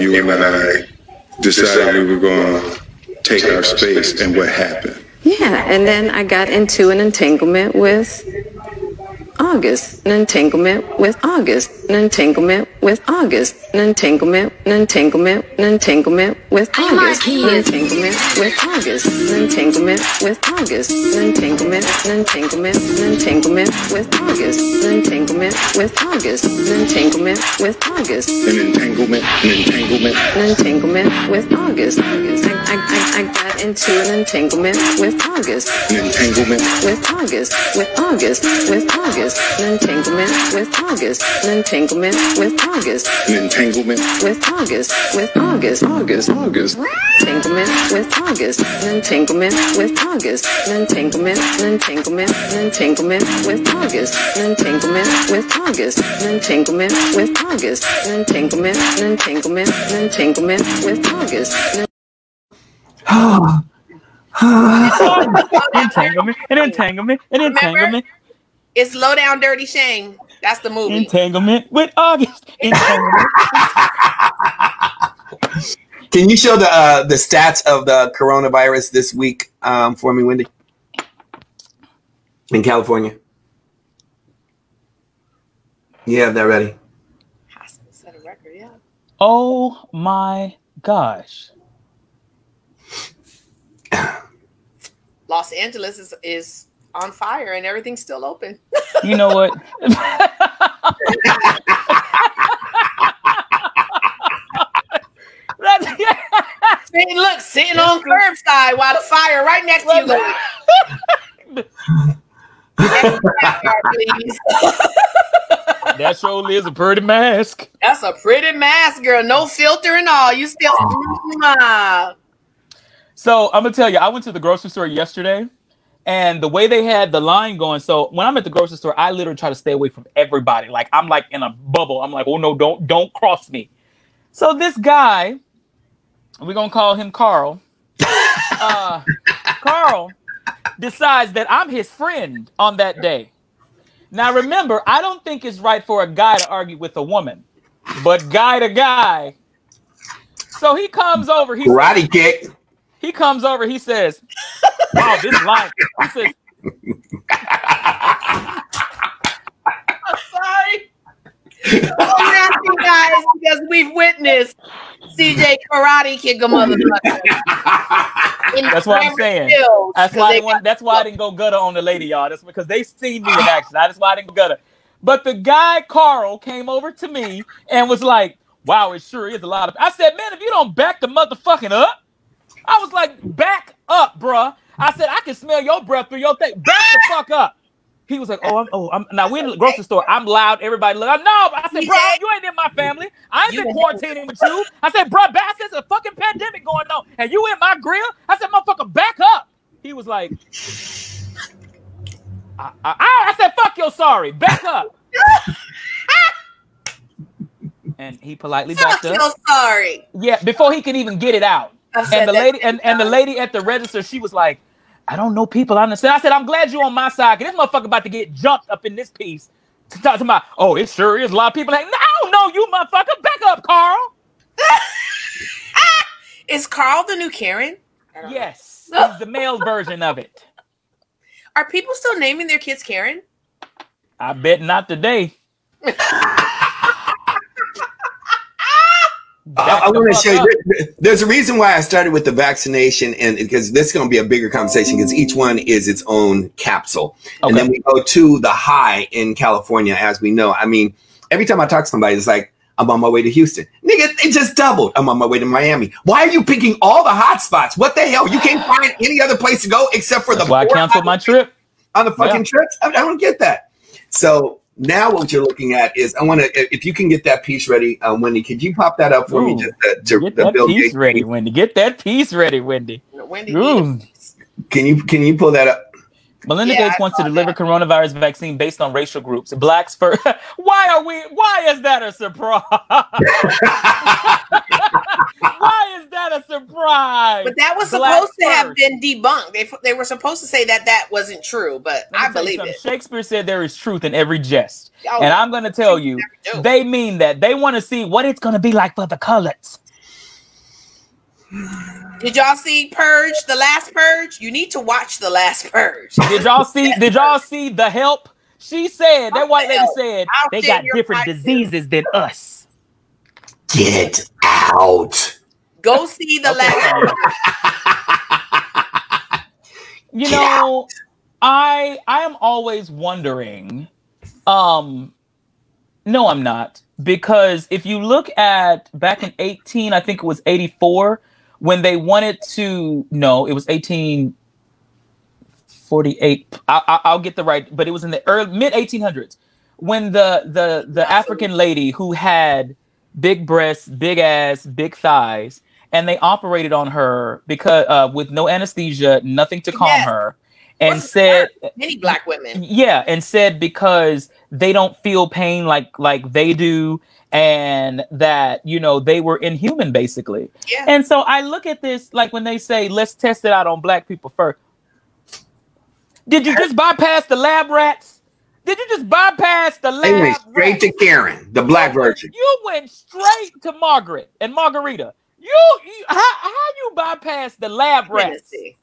You and I decided we were going to take our space, and what happened? Yeah, and then I got into an entanglement with August, an entanglement with August, an entanglement with August, an entanglement, an entanglement, an entanglement with August, an entanglement with August, an entanglement with August, an entanglement, an entanglement, an entanglement with August, an entanglement with August, an entanglement with August, An entanglement, an entanglement. an entanglement with August. I, I, I, I got into an entanglement with August An entanglement. with August, with August, with August, an entanglement with August, an entanglement with August, An entanglement. with August, with August, August, August. entanglement. With August, an entanglement. With August, an entanglement, an entanglement, an entanglement. With August, an entanglement. With August, an entanglement. With August, an entanglement, an entanglement, an entanglement. With August. an entanglement, an entanglement, an entanglement, Remember? It's low down dirty shame. That's the movie. entanglement with August. Entanglement. Can you show the uh, the stats of the coronavirus this week um, for me, Wendy? In California. You have that ready? Set a record, yeah. Oh my gosh. Los Angeles is, is on fire and everything's still open. You know what? Sitting, look, sitting on curbside while the fire right next to you. Look. That surely is a pretty mask. That's a pretty mask, girl. No filter and all. You still. So I'm gonna tell you, I went to the grocery store yesterday, and the way they had the line going. So when I'm at the grocery store, I literally try to stay away from everybody. Like I'm like in a bubble. I'm like, oh no, don't don't cross me. So this guy, we're gonna call him Carl. Uh, Carl decides that I'm his friend on that day. Now remember, I don't think it's right for a guy to argue with a woman, but guy to guy. So he comes over. He Karate kick. He comes over. He says, "Wow, this line." He says, Sorry. I'm laughing, guys, because we've witnessed CJ karate kick a motherfucker. "That's what I'm saying." Hills, That's why. I want, that's why I didn't go gutter on the lady, y'all. That's because they seen me in action. That's why I didn't go gutter. But the guy Carl came over to me and was like, "Wow, it sure is a lot of." I said, "Man, if you don't back the motherfucking up," I was like, "Back up, bruh." I said, "I can smell your breath through your thing. Back the fuck up." He was like, "Oh, I'm, oh, I'm now we're in the grocery store. I'm loud. Everybody look. No, I said, bro, you ain't in my family. I ain't been quarantining with you. I said, bro, back there's a fucking pandemic going on, and you in my grill. I said, motherfucker, back up. He was like, I, I, I said, fuck your sorry. Back up. and he politely backed up. your sorry. Yeah, before he could even get it out. I've And the lady and, and the lady at the register, she was like, I don't know people. I understand. I said, I'm glad you're on my side. Cause This motherfucker about to get jumped up in this piece. To talk to my, oh, it sure is a lot of people like, no, no, you motherfucker, back up, Carl. Is Carl the new Karen? Yes, he's the male version of it. Are people still naming their kids Karen? I bet not today. I, I want to show you. there- There's a reason why I started with the vaccination, and because this is going to be a bigger conversation, because each one is its own capsule, and then we go to the high in California, as we know. I mean, every time I talk to somebody, it's like I'm on my way to Houston. Nigga, it just doubled. I'm on my way to Miami. Why are you picking all the hot spots? What the hell? You can't find any other place to go except for That's the why I canceled my trip. on the fucking Yeah. trips. I, I don't get that. So now what you're looking at is I want to if you can get that piece ready, uh, Wendy, could you pop that up for me just to, to Get the that Bill piece Gates ready, piece? Wendy. Get that piece ready, Wendy. Wendy Ooh. Can you can you pull that up? Melinda Yeah, Gates I wants to deliver that. coronavirus vaccine based on racial groups. Blacks first. why are we? Why is that a surprise? why is that a surprise? But that was Black supposed to have been debunked. They, they were supposed to say that that wasn't true, but I believe it. Shakespeare said there is truth in every jest. Oh, and I'm going to tell you, they mean that. They want to see what it's going to be like for the colors. Did y'all see Purge, the last Purge? You need to watch the last Purge. Did y'all see? Did y'all see the help? She said that white lady said I'll they got different price, diseases than us. Get out. Go see the last. You know, I I am always wondering. Um, no, I'm not because if you look at back in 18, I think it was 84 when they wanted to. No, it was 1848. I, I, I'll get the right, but it was in the early mid 1800s when the the the African lady who had big breasts, big ass, big thighs, and they operated on her because uh, with no anesthesia, nothing to calm Yes. her, and Wasn't said, Many black women. yeah, and said because they don't feel pain like like they do, and that you know they were inhuman basically. Yeah. And so I look at this like when they say let's test it out on black people first. Did you just bypass the lab rats? Did you just bypass the lab? They went straight rats? to Karen, the black virgin. You went straight to Margaret and Margarita. You, you how, how you bypass the lab rats? Hennessy.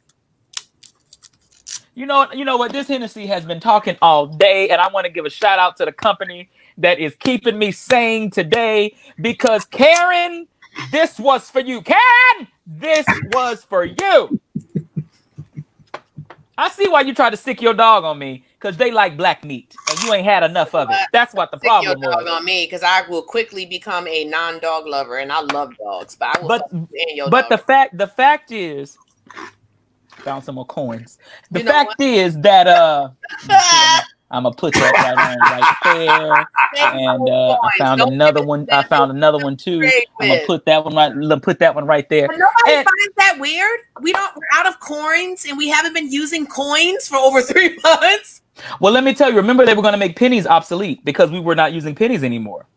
You know, you know what? This Hennessy has been talking all day, and I want to give a shout out to the company that is keeping me sane today because Karen, this was for you. Karen, this was for you. I see why you tried to stick your dog on me because they like black meat and you ain't had enough of it. That's what the Stick your problem dog was. on me because I will quickly become a non-dog lover, and I love dogs, but I will. But- fuck you and your But the fact the fact is found some more coins. The You know fact is that uh I'm gonna put that right right there. And uh, I found Don't another one. I found another one too. I'm gonna put that one right. Put that one right there. But nobody And- finds that weird. We don't. We're out of coins, and we haven't been using coins for over three months. Well, let me tell you. Remember, they were gonna make pennies obsolete because we were not using pennies anymore.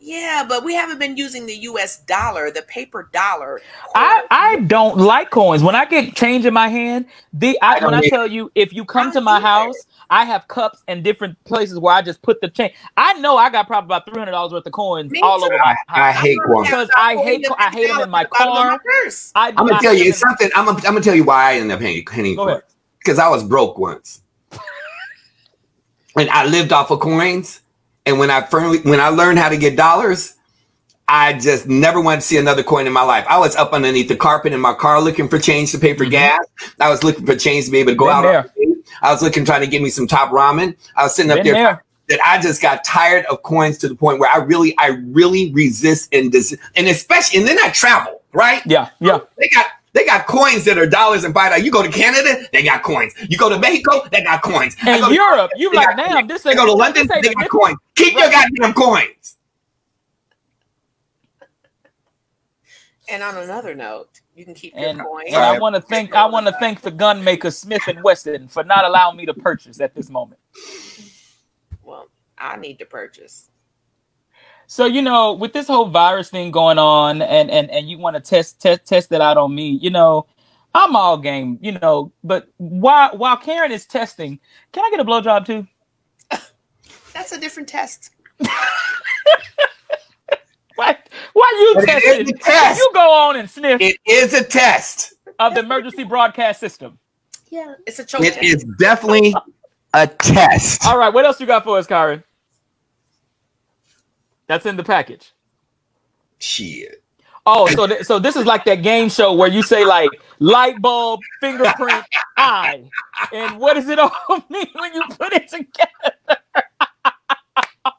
Yeah, but we haven't been using the U.S. dollar, the paper dollar. I, I don't like coins. When I get change in my hand, the I, I when I either. tell you, if you come to my don't either. house, I have cups and different places where I just put the change. I know I got probably about three hundred dollars worth of coins Me all too. over my house. I house. hate coins. Because I hate co- I hate 'em in my car. purse. I, I'm gonna not tell you it's something. I'm gonna, I'm gonna tell you why I ended up hating, hating coins. Because I was broke once, and I lived off of coins. And when I firmly, when I learned how to get dollars, I just never wanted to see another coin in my life. I was up underneath the carpet in my car looking for change to pay for Mhm. gas. I was looking for change to be able to go Been out. there. on a date. I was looking trying to get me some top ramen. I was sitting up there there. that I just got tired of coins to the point where I really, I really resist and dis- and especially, and then I travel, right? Yeah, yeah. They got they got coins that are dollars and five dollars. You go to Canada, they got coins. You go to Mexico, they got coins. I And go to, Europe, you they like, got damn, this I ain't go to London, they a got different- coins. Keep your goddamn coins. And on another note, you can keep And, your coins. and I want to thank I want to thank the gun maker Smith and Wesson for not allowing me to purchase at this moment. well, I need to purchase. So you know, with this whole virus thing going on, and and and you want to test test test it out on me, you know, I'm all game, you know. But while while Karen is testing, can I get a blowjob too? That's a different test. Why why you But it is testing? a test. You go on and sniff It is a test. of the emergency broadcast system. Yeah, it's a choke It test. is definitely a test. All right, what else you got for us, Karen? That's in the package. Shit. Oh, so th- so this is like that game show where you say like light bulb, fingerprint, eye, and what does it all mean when you put it together?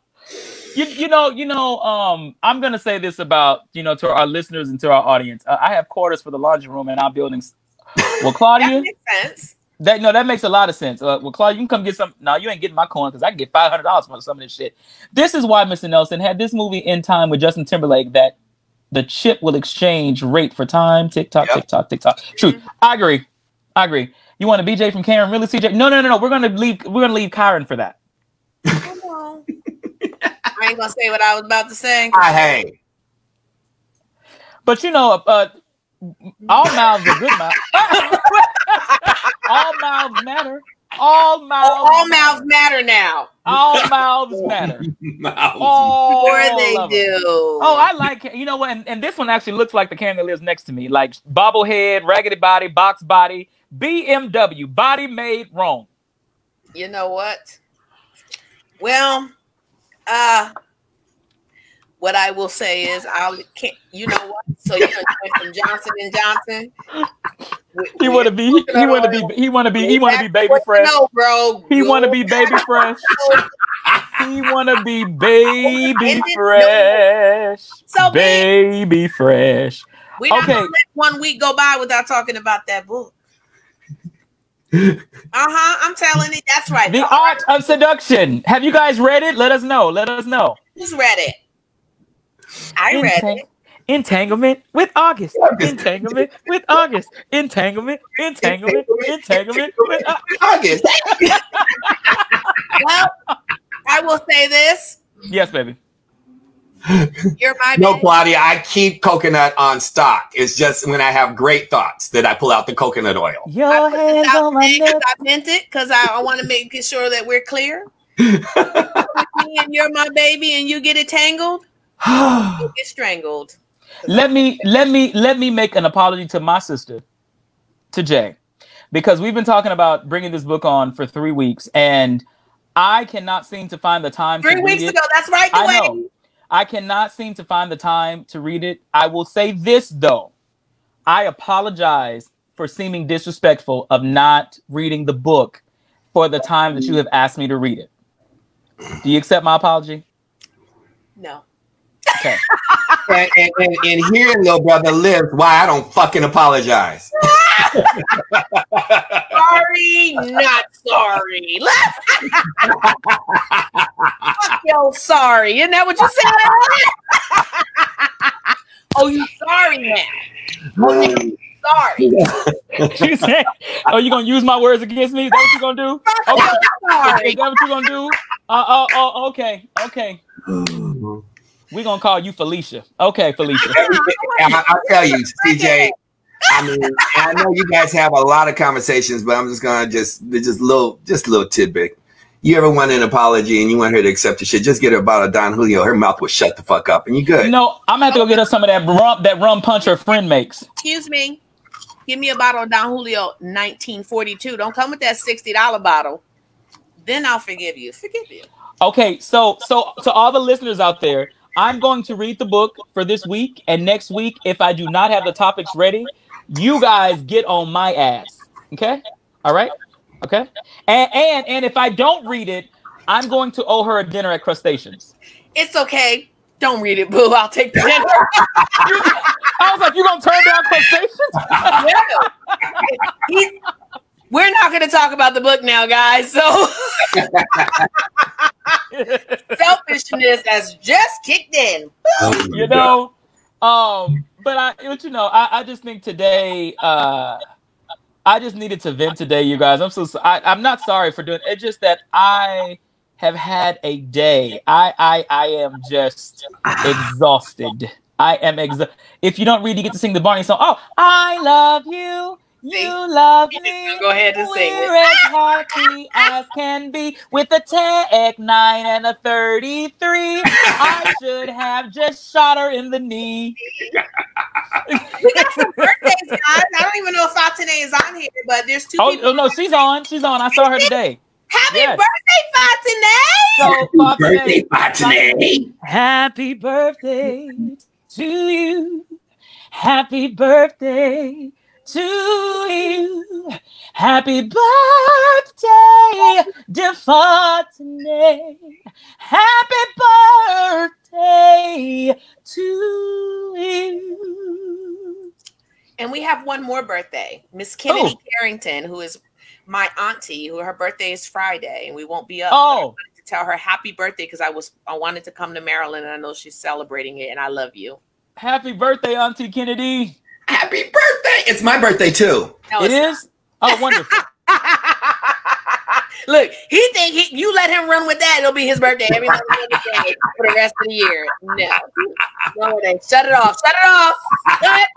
you you know you know um I'm gonna say this about you know to our listeners and to our audience. Uh, I have quarters for the laundry room in our buildings. Well, that Claudia, makes sense. That no, that makes a lot of sense. Uh, well, Claude, you can come get some. No, you ain't getting my coin because I can get five hundred dollars for some of this shit. This is why Mr. Nelson had this movie in time with Justin Timberlake that the chip will exchange rate for time. Tick tock, Yep. tick tock, tick tock. True. I agree. I agree. You want a BJ from Karen? Really, CJ? No, no, no, no. We're gonna leave. We're gonna leave Karen for that. Come on. I ain't gonna say what I was about to say. I hate. But you know, uh, all mouths are good mouths. all mouths matter. All mouths. All mouths matter now. All mouths matter. Mouths. All Sure they of 'em. do. Oh, I like you know what, and, and this one actually looks like the can that lives next to me, like bobblehead, raggedy body, box body, BMW, body made wrong. you know what? Well, uh what I will say is I'll can't you know what? So you're from Johnson and Johnson. We- He want to be, he want to be, he want to be, he want to be baby fresh. know, bro. He want to be baby fresh. He want to be baby fresh. So. Baby fresh. We're not Okay. gonna let one week go by without talking about that book. Uh-huh. I'm telling you, That's right. The Art of Seduction. Have you guys read it? Let us know. Let us know. Who's read it? I read it. Entanglement with August. Entanglement with August. Entanglement. Entanglement. Entanglement with August. Well, I will say this. Yes, baby. You're my No, baby. Claudia, I keep coconut on stock. It's just when I have great thoughts that I pull out the coconut oil. I Your put hands on my neck. I meant it because I, I want to make sure that we're clear. And you're my baby, and you get it tangled, you get strangled. Let me let me let me make an apology to my sister, to Jay, because we've been talking about bringing this book on for three weeks, and I cannot seem to find the time Three to weeks read it. ago. That's right, I know. I cannot seem to find the time to read it. I will say this though. I apologize for seeming disrespectful of not reading the book for the time that you have asked me to read it. Do you accept my apology? No. Okay. And, and, and, and here, little brother lives why I don't fucking apologize. Sorry, not sorry. Fuck yo, sorry. Isn't that what you said? oh, you sorry now. Oh, you sorry. She said, "Oh, you gonna use my words against me? Is that what you gonna do? Okay. Is that what you gonna do? Uh, oh, oh, okay, okay. Mm-hmm. We're gonna call you Felicia. Okay, Felicia. I, I'll tell you, CJ. I mean, I know you guys have a lot of conversations, but I'm just gonna just just little just little tidbit. You ever want an apology and you want her to accept the shit? Just get her a bottle of Don Julio. Her mouth will shut the fuck up, and you good. No, I'm gonna have to go get her some of that rum that rum punch her friend makes. Excuse me. Give me a bottle of Don Julio 1942. Don't come with that $60 bottle. Then I'll forgive you. Forgive you. Okay, so so to all the listeners out there, I'm going to read the book for this week, and next week, if I do not have the topics ready, you guys get on my ass. Okay, all right, okay, and and and if I don't read it, I'm going to owe her a dinner at Crustaceans. It's okay. Don't read it, boo. I'll take the dinner. I was like, you gonna turn down Crustaceans? He- We're not going to talk about the book now, guys. So selfishness has just kicked in. you know um but i but you know i, I just think today uh i just needed to vent today you guys. I'm so so- I, i'm not sorry for doing it. it's just that i have had a day. I i i am just exhausted. I am exhausted if you don't read you get to sing the barney song. Oh i love you you love me. go ahead and sing it. We're as happy as can be with a Tech 9 and a 33. I should have just shot her in the knee. We got some birthdays, guys. I don't even know if Fatine is on here, but there's two Oh, people. oh, no, she's on. She's on. I saw her today. Happy yes. birthday, Fatine! So, Fatine, Fatine. happy birthday to you. Happy birthday to you. Happy birthday, dear Fatine. Happy birthday to you. And we have one more birthday. Miss Kennedy Oh. Carrington, who is my auntie, who her birthday is Friday, and we won't be up. Oh, to tell her happy birthday because I was I wanted to come to Maryland and I know she's celebrating it, and I love you. happy birthday, Auntie Kennedy. Happy birthday! It's my birthday too. No, it's is? Oh, wonderful. Look, he think he you let him run with that, it'll be his birthday every other day for the rest of the year. No, no, it ain't. Shut it off. Shut it off. Shut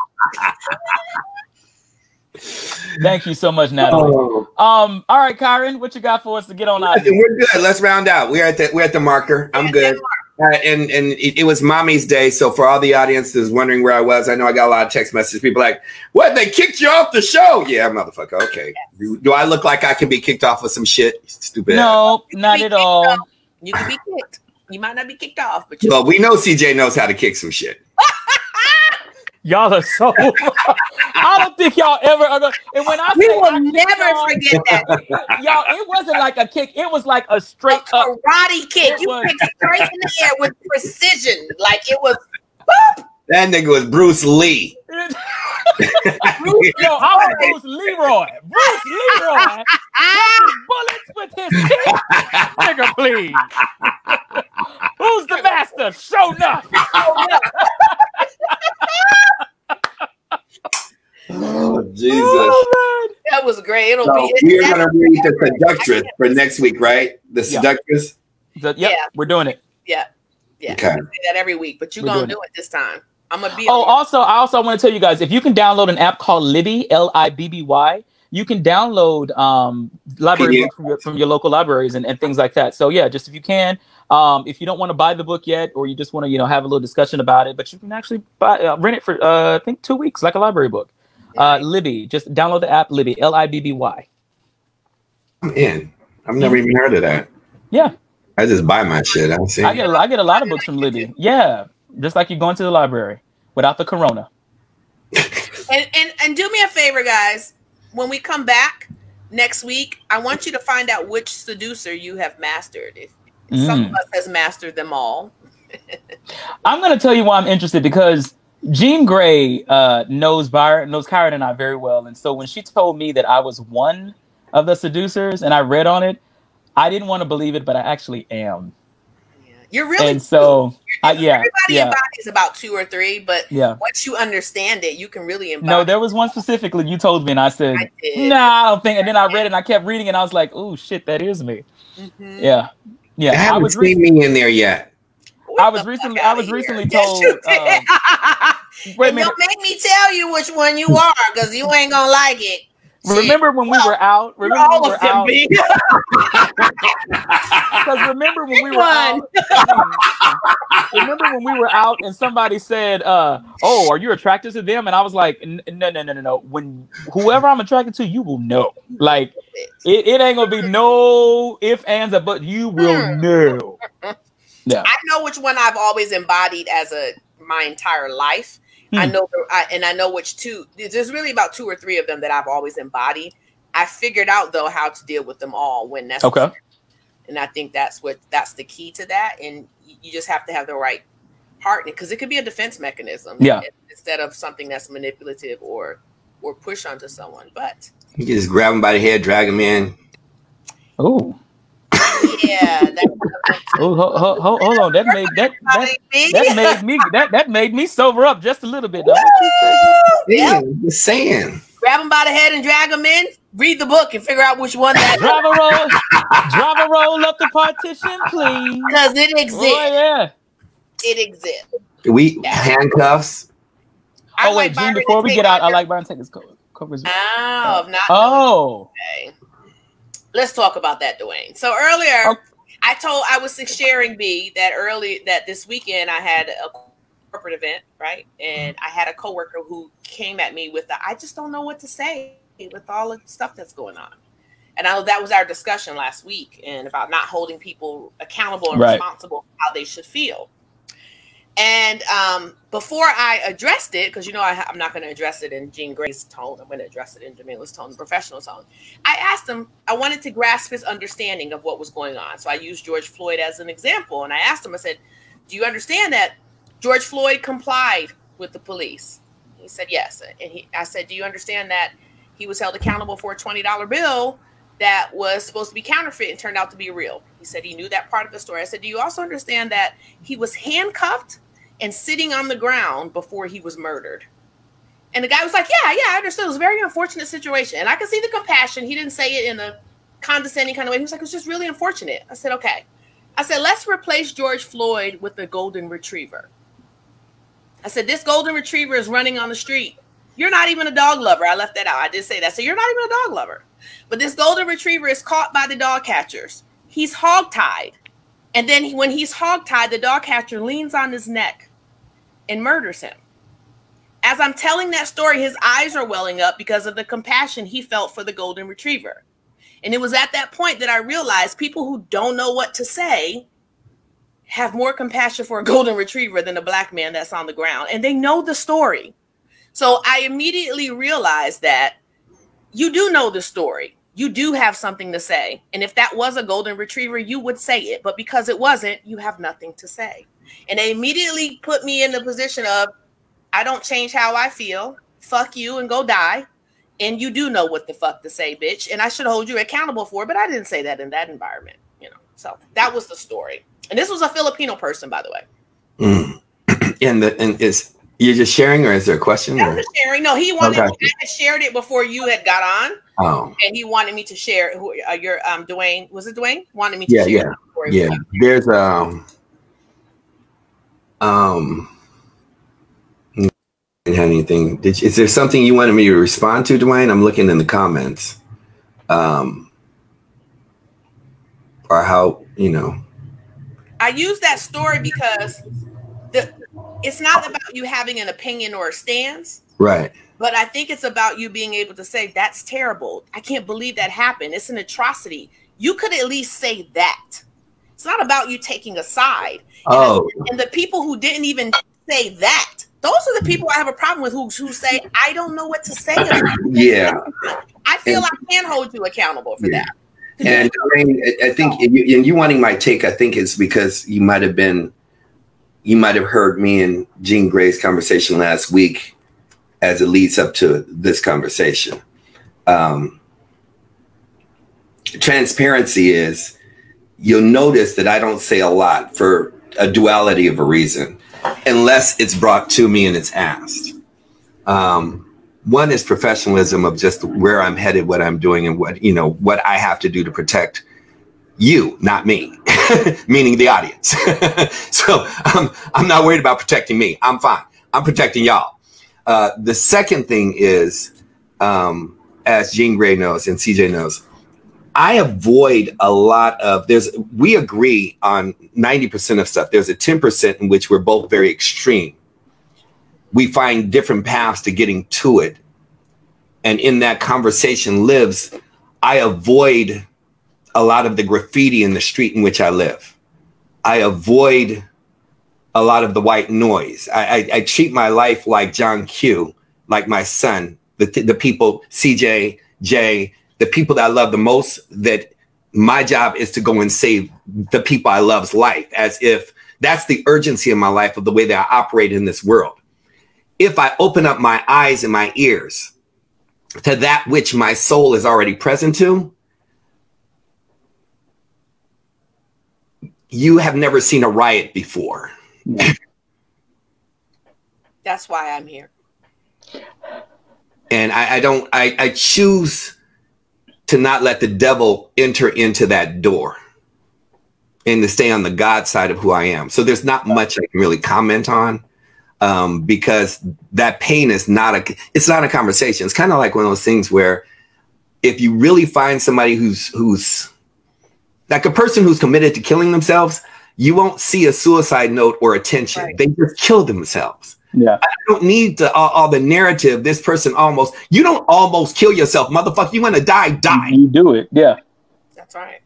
Thank you so much, Natalie. Oh, Um, all right, Kyron, what you got for us to get on out? we're good. Let's round out. We're at the we're at the marker. I'm good. Uh, and and it, it was mommy's day. So for all the audiences wondering where I was, I know I got a lot of text messages. People like, "What? They kicked you off the show?" Yeah, motherfucker. Okay. Do, do I look like I can be kicked off with some shit? Stupid. No, not at all. You can be kicked. You might not be kicked off, but you Well, we know CJ knows how to kick some shit. Y'all are so. I don't think y'all ever. Are and when I we say I will kicked never y'all, forget that. y'all, it wasn't like a kick. It was like a A straight up. karate kick. It You was- kicked straight in the air with precision. Like it was That nigga was Bruce Lee. Yo, I was Bruce Leroy. Bruce Leroy. With his bullets with his teeth. Nigga, please. Who's the master? Sho'nuff. Oh Jesus. Oh, that was great. It'll So be we're gonna read the seductress for next week, right? The seductress. So, yep, Yeah. we're doing it. Yeah. Yeah. Okay. I say that every week, but you're gonna do it this time. I'm gonna be Oh, also, I also want to tell you guys if you can download an app called Libby, L I B B Y, you can download um, library Yeah. books from your, from your local libraries and, and things like that. So yeah, just if you can, um, if you don't want to buy the book yet, or you just want to you know have a little discussion about it, but you can actually buy uh, rent it for uh, I think two weeks, like a library book. Uh, Libby, just download the app Libby, L I B B Y. I'm in. I've never even heard of that. Yeah, I just buy my shit. I see. I get a- I get a lot of books from Libby. Yeah, just like you going to the library without the corona. And, and and do me a favor, guys. When we come back next week, I want you to find out which seducer you have mastered. If some Mm. of us has mastered them all. I'm going to tell you why I'm interested because Jean Grey uh, knows Byron, knows Kyron and I very well, and so when she told me that I was one of the seducers, and I read on it, I didn't want to believe it, but I actually am. Yeah. You're really and so, I, yeah, everybody yeah, embodies about two or three, but yeah. once you understand it, you can really embody. No, there was one specifically you told me, and I said, I did. "Nah, I don't think." And then I read it, and I kept reading, and I was like, "Oh shit, that is me." Mhm. Yeah, yeah. I haven't was. Re- seen me in there yet. Get I was recently- I was here. recently Yes, told, you did. wait a minute. Don't make me tell you which one you are, because you ain't gonna like it. Shit. Remember when we were out? Remember when all we were out? Because remember when we were out? remember when we were out and somebody said, uh, "Oh, are you attracted to them?" And I was like, "No, no, no, no, no. When whoever I'm attracted to, you will know. Like it, it ain't gonna be no if ands but you will Hmm. know." Yeah. I know which one I've always embodied as a my entire life. I Hmm. know, I, and I know which two. There's really about two or three of them that I've always embodied. I figured out though how to deal with them all when necessary. Okay. And I think that's what that's the key to that. And you just have to have the right partner because it could be a defense mechanism. Yeah. Instead of something that's manipulative or or push onto someone. But You can just grab them by the head, drag them in. Oh, yeah, that's oh, ho, ho, ho, hold on. That made that that that made me that that made me sober up just a little bit. Now, what you say? Yeah. Yeah, just saying. grab them by the head and drag them in. Read the book and figure out which one that Drive a roll, drive a roll up the partition, please. because it oh, exists. Oh yeah. It exists. We Yeah. handcuffs. I Oh wait, like Gene. Before we get out, I like Byron take his covers. Oh, not Oh, okay. Let's talk about that, Dwayne. So earlier, Oh. I told I was sharing B that early that this weekend I had a corporate event, right? And mm-hmm. I had a coworker who came at me with the I just don't know what to say with all the stuff that's going on. And I know that was our discussion last week and about not holding people accountable and Right. responsible for how they should feel. And um, before I addressed it, because you know I, I'm not going to address it in Jean Gray's tone, I'm going to address it in Jamila's tone, professional tone. I asked him, I wanted to grasp his understanding of what was going on. So I used George Floyd as an example. And I asked him, I said, Do you understand that George Floyd complied with the police? He said, Yes. And he, I said, Do you understand that he was held accountable for a $20 bill that was supposed to be counterfeit and turned out to be real? He said he knew that part of the story. I said, Do you also understand that he was handcuffed and sitting on the ground before he was murdered? And the guy was like, Yeah, yeah, I understood. It was a very unfortunate situation. And I could see the compassion. He didn't say it in a condescending kind of way. He was like, It was just really unfortunate. I said, Okay. I said, Let's replace George Floyd with a golden retriever. I said, This golden retriever is running on the street You're not even a dog lover. I left that out. I did say that. So you're not even a dog lover. But this golden retriever is caught by the dog catchers. He's hogtied. And then he, when he's hogtied, the dog catcher leans on his neck and murders him. As I'm telling that story, his eyes are welling up because of the compassion he felt for the golden retriever. And it was at that point that I realized people who don't know what to say have more compassion for a golden retriever than a black man that's on the ground. And they know the story. So I immediately realized that you do know the story. You do have something to say. And if that was a golden retriever, you would say it. But because it wasn't, you have nothing to say. And they immediately put me in the position of, I don't change how I feel. Fuck you and go die. And you do know what the fuck to say, bitch. And I should hold you accountable for it, but I didn't say that in that environment, you know. So that was the story. And this was a Filipino person, by the way. Mm. and the and is you're just sharing, or is there a question? That's just sharing. No, he wanted. Okay. I had shared it before you had got on. Oh. And he wanted me to share. Who uh, your um Dwayne was it? Dwayne wanted me to yeah, share. Yeah, yeah. There's um um didn't have anything. Did you, is there something you wanted me to respond to, Dwayne? I'm looking in the comments. Um, or how you know? I use that story because the it's not about you having an opinion or a stance, right? But I think it's about you being able to say that's terrible. I can't believe that happened. It's an atrocity. You could at least say that. It's not about you taking a side. Oh, and, and the people who didn't even say that those are the people I have a problem with who, who say, I don't know what to say. yeah. I feel and, I can hold you accountable for yeah. that. And I, mean, I think, and you, and you wanting my take, I think is because you might have been, you might have heard me and Jean Gray's conversation last week as it leads up to this conversation. Um, transparency is you'll notice that I don't say a lot for a duality of a reason unless it's brought to me and it's asked. Um, one is professionalism of just where I'm headed, what I'm doing, and what you know what I have to do to protect you, not me, meaning the audience. so um, I'm not worried about protecting me. I'm fine. I'm protecting y'all. Uh, the second thing is, um, as Jean Grey knows and CJ knows, I avoid a lot of there's we agree on 90% of stuff. There's a 10% in which we're both very extreme. We find different paths to getting to it. And in that conversation lives, I avoid a lot of the graffiti in the street in which I live. I avoid a lot of the white noise. I, I, I treat my life like John Q, like my son, the, the people, CJ, Jay, the people that I love the most, that my job is to go and save the people I love's life, as if that's the urgency of my life of the way that I operate in this world. If I open up my eyes and my ears to that which my soul is already present to, you have never seen a riot before. That's why I'm here. And I, I don't, I, I choose to not let the devil enter into that door and to stay on the God side of who I am. So there's not much I can really comment on um, because that pain is not a it's not a conversation. It's kind of like one of those things where if you really find somebody who's who's like a person who's committed to killing themselves, you won't see a suicide note or attention. Right. They just kill themselves. Yeah. I don't need to, all, all, the narrative. This person almost, you don't almost kill yourself, motherfucker. You want to die, die. You do it. Yeah. That's right.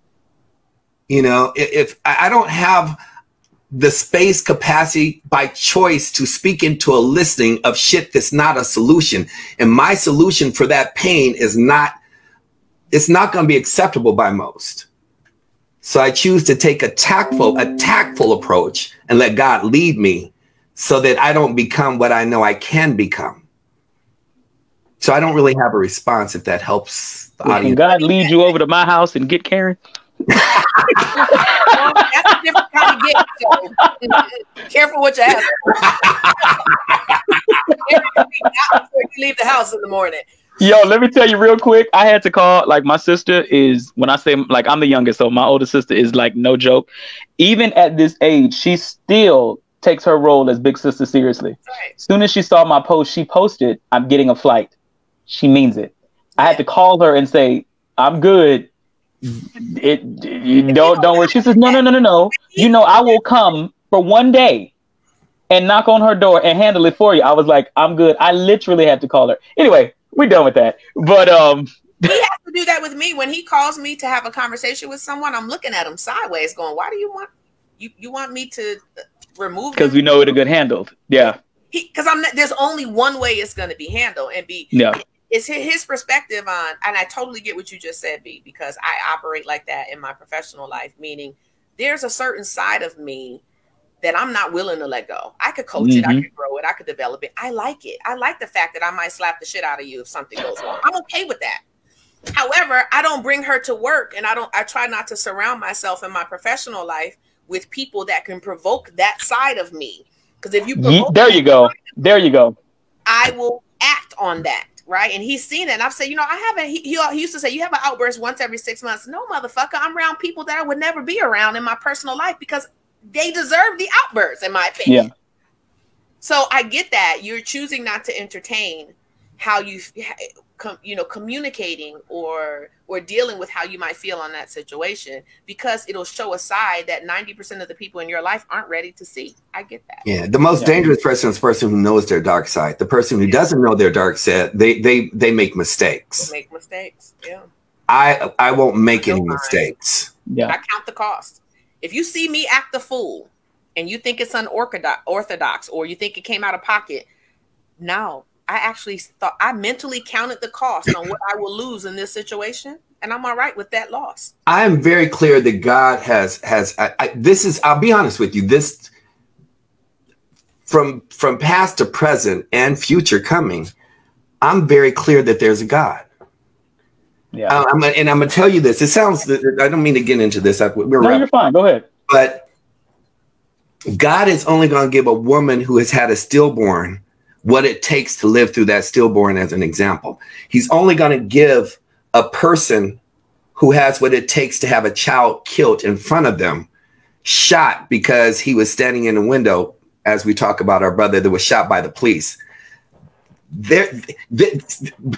You know, if, if I don't have the space capacity by choice to speak into a listening of shit that's not a solution. And my solution for that pain is not, it's not going to be acceptable by most. So I choose to take a tactful, a tactful approach and let God lead me so that I don't become what I know I can become. So I don't really have a response if that helps the well, audience. Can God lead you over to my house and get Karen? well, that's a different kind of gift. So uh, careful what you ask. before you leave the house in the morning. Yo, let me tell you real quick. I had to call like my sister is when I say like I'm the youngest, so my older sister is like no joke. Even at this age, she still takes her role as big sister seriously. Right. As soon as she saw my post, she posted, "I'm getting a flight." She means it. I had to call her and say, "I'm good." It you don't don't worry. She says, "No, no, no, no, no. You know I will come for one day and knock on her door and handle it for you." I was like, "I'm good." I literally had to call her. Anyway, we're done with that. But um, He has to do that with me when he calls me to have a conversation with someone. I'm looking at him sideways, going, "Why do you want you you want me to remove?" because we know it'll get handled. Yeah, because I'm not, there's only one way it's going to be handled and be yeah, it's his perspective on and i totally get what you just said b because i operate like that in my professional life meaning there's a certain side of me that i'm not willing to let go i could coach it i Mhm. could grow it i could develop it i like it i like the fact that i might slap the shit out of you if something goes wrong i'm okay with that however i don't bring her to work and i don't i try not to surround myself in my professional life with people that can provoke that side of me because if you provoke there you go. There you go. I will act on that, right? And he's seen it. And I've said, you know, I haven't. He, he, he used to say, you have an outburst once every six months. No, motherfucker, I'm around people that I would never be around in my personal life because they deserve the outburst, in my opinion. Yeah. So I get that you're choosing not to entertain how you, com, you know, communicating or or dealing with how you might feel on that situation because it'll show a side that 90% of the people in your life aren't ready to see. I get that. Yeah, the most Yeah. dangerous person is the person who knows their dark side. The person who doesn't know their dark side, they they they make They mistakes. make mistakes. Yeah. I I won't make any Don't mind. mistakes. Yeah. I count the cost. If you see me act the fool and you think it's unorthodox or you think it came out of pocket, no. I actually thought I mentally counted the cost on what I will lose in this situation, and I'm all right with that loss. I am very clear that God has has I, I, this is I'll be honest with you this from from past to present and future coming I'm very clear that there's a God Yeah. Uh, I'm, and I'm gonna tell you this it sounds I don't mean to get into this I, we're no, you're fine. Go ahead. but God is only going to give a woman who has had a stillborn what it takes to live through that stillborn as an example. He's only going to give a person who has what it takes to have a child killed in front of them shot because he was standing in a window as we talk about our brother that was shot by the police. There, th-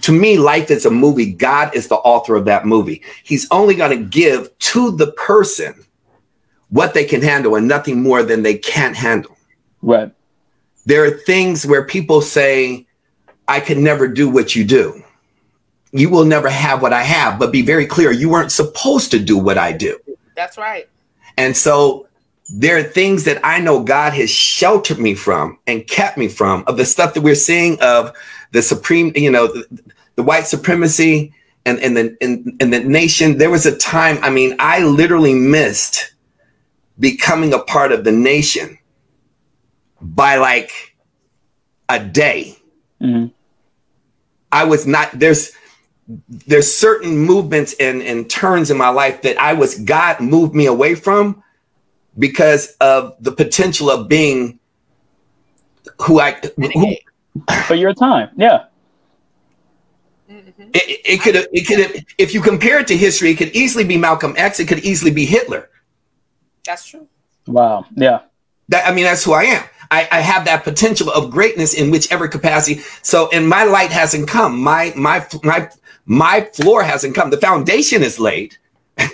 to me, life is a movie. God is the author of that movie. He's only going to give to the person what they can handle and nothing more than they can't handle. Right. There are things where people say, I could never do what you do. You will never have what I have, but be very clear, you weren't supposed to do what I do. That's right. And so there are things that I know God has sheltered me from and kept me from of the stuff that we're seeing of the supreme, you know, the, the white supremacy and, and the in, in the nation. There was a time, I mean, I literally missed becoming a part of the nation by like a day. hmm I was not there's there's certain movements and, and turns in my life that I was God moved me away from because of the potential of being who I who, For your time. Yeah. Mhm. it, it could it could if you compare it to history, it could easily be Malcolm X, it could easily be Hitler. That's true. Wow. Yeah. That I mean, that's who I am. I, I have that potential of greatness in whichever capacity. So, and my light hasn't come. My my my my floor hasn't come. The foundation is laid.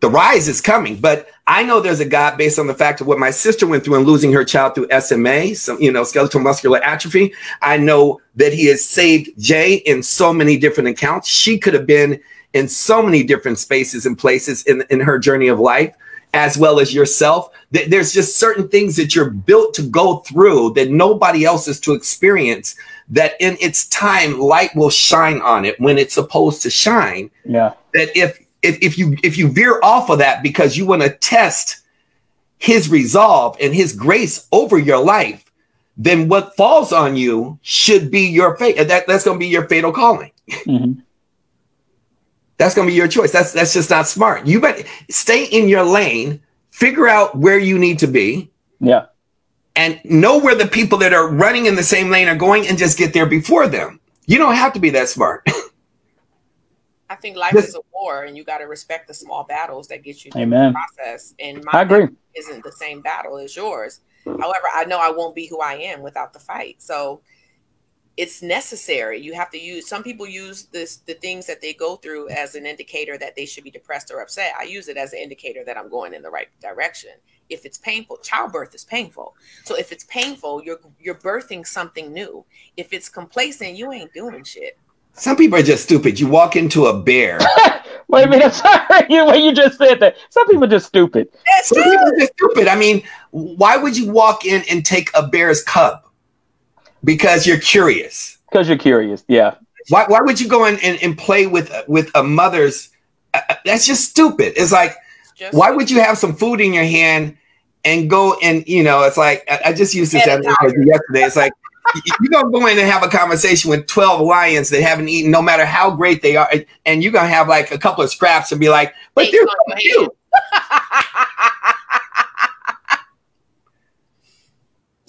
the rise is coming, but I know there's a God based on the fact of what my sister went through and losing her child through SMA, some you know, skeletal muscular atrophy. I know that He has saved Jay in so many different accounts. She could have been in so many different spaces and places in in her journey of life as well as yourself. Th- There's just certain things that you're built to go through that nobody else is to experience. That in its time, light will shine on it when it's supposed to shine. Yeah. That if if, if you if you veer off of that because you want to test his resolve and his grace over your life, then what falls on you should be your fate. That that's going to be your fatal calling. hmm That's going to be your choice. That's that's just not smart. You better stay in your lane, figure out where you need to be, Yeah. and know where the people that are running in the same lane are going, and just get there before them. You don't have to be that smart. I think life is a war, and you got to respect the small battles that get you through Amen. the process. And my I agree. isn't the same battle as yours. However, I know I won't be who I am without the fight. So it's necessary. You have to use some people use this the things that they go through as an indicator that they should be depressed or upset. I use it as an indicator that I'm going in the right direction. If it's painful, childbirth is painful. So if it's painful, you're you're birthing something new. If it's complacent, you ain't doing shit. Some people are just stupid. You walk into a bear. Wait a minute, sorry, you when you just said that. Some people are just stupid. That's Some people are just stupid. I mean, why would you walk in and take a bear's cub? Because you're curious. Because you're curious. Yeah. Why, why would you go in and, and play with with a mother's? Uh, uh, that's just stupid. It's like, just why would you have some food in your hand and go and you know? It's like I, I just used this analogy yesterday. It's like y- you're gonna go in and have a conversation with 12 lions that haven't eaten, no matter how great they are, and you're gonna have like a couple of scraps and be like, but Thanks they're on so cute.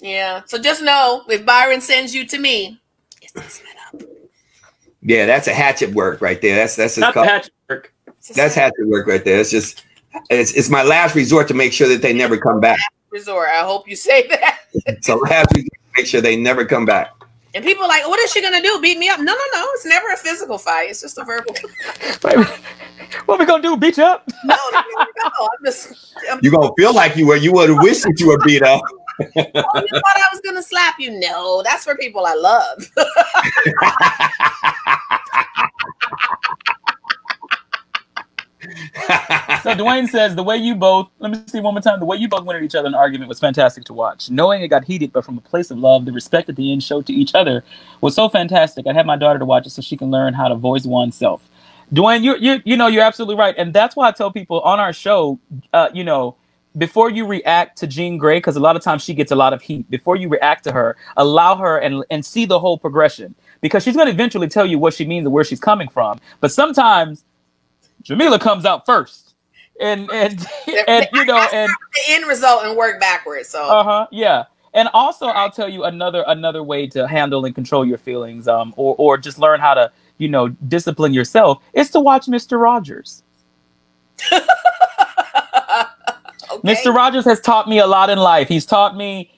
yeah. So just know if Byron sends you to me, it's a setup. Yeah, that's a hatchet work right there. That's that's just Not called, work. It's that's hatchet work right there. It's just it's it's my last resort to make sure that they never come back. resort. I hope you say that. So last resort to make sure they never come back. And people are like, what is she gonna do? Beat me up? No, no, no. It's never a physical fight. It's just a verbal. Wait, what we gonna do? Beat you up? No, no, no, no. I'm just. I'm, You're gonna feel like you were you would have wished that you were beat up. oh, you thought I was gonna slap you? No, that's for people I love. So Dwayne says the way you both let me see one more time. The way you both went at each other in argument was fantastic to watch. Knowing it got heated, but from a place of love, the respect that the end showed to each other was so fantastic. I had my daughter to watch it so she can learn how to voice oneself. Dwayne, you you you know you're absolutely right, and that's why I tell people on our show, uh, you know, before you react to Jean Grey, because a lot of times she gets a lot of heat. Before you react to her, allow her and and see the whole progression, because she's going to eventually tell you what she means and where she's coming from. But sometimes Jamila comes out first, and and and you know and the end result and work backwards. So uh-huh yeah and also i'll tell you another another way to handle and control your feelings um or or just learn how to you know discipline yourself is to watch mr rogers okay. mr rogers has taught me a lot in life he's taught me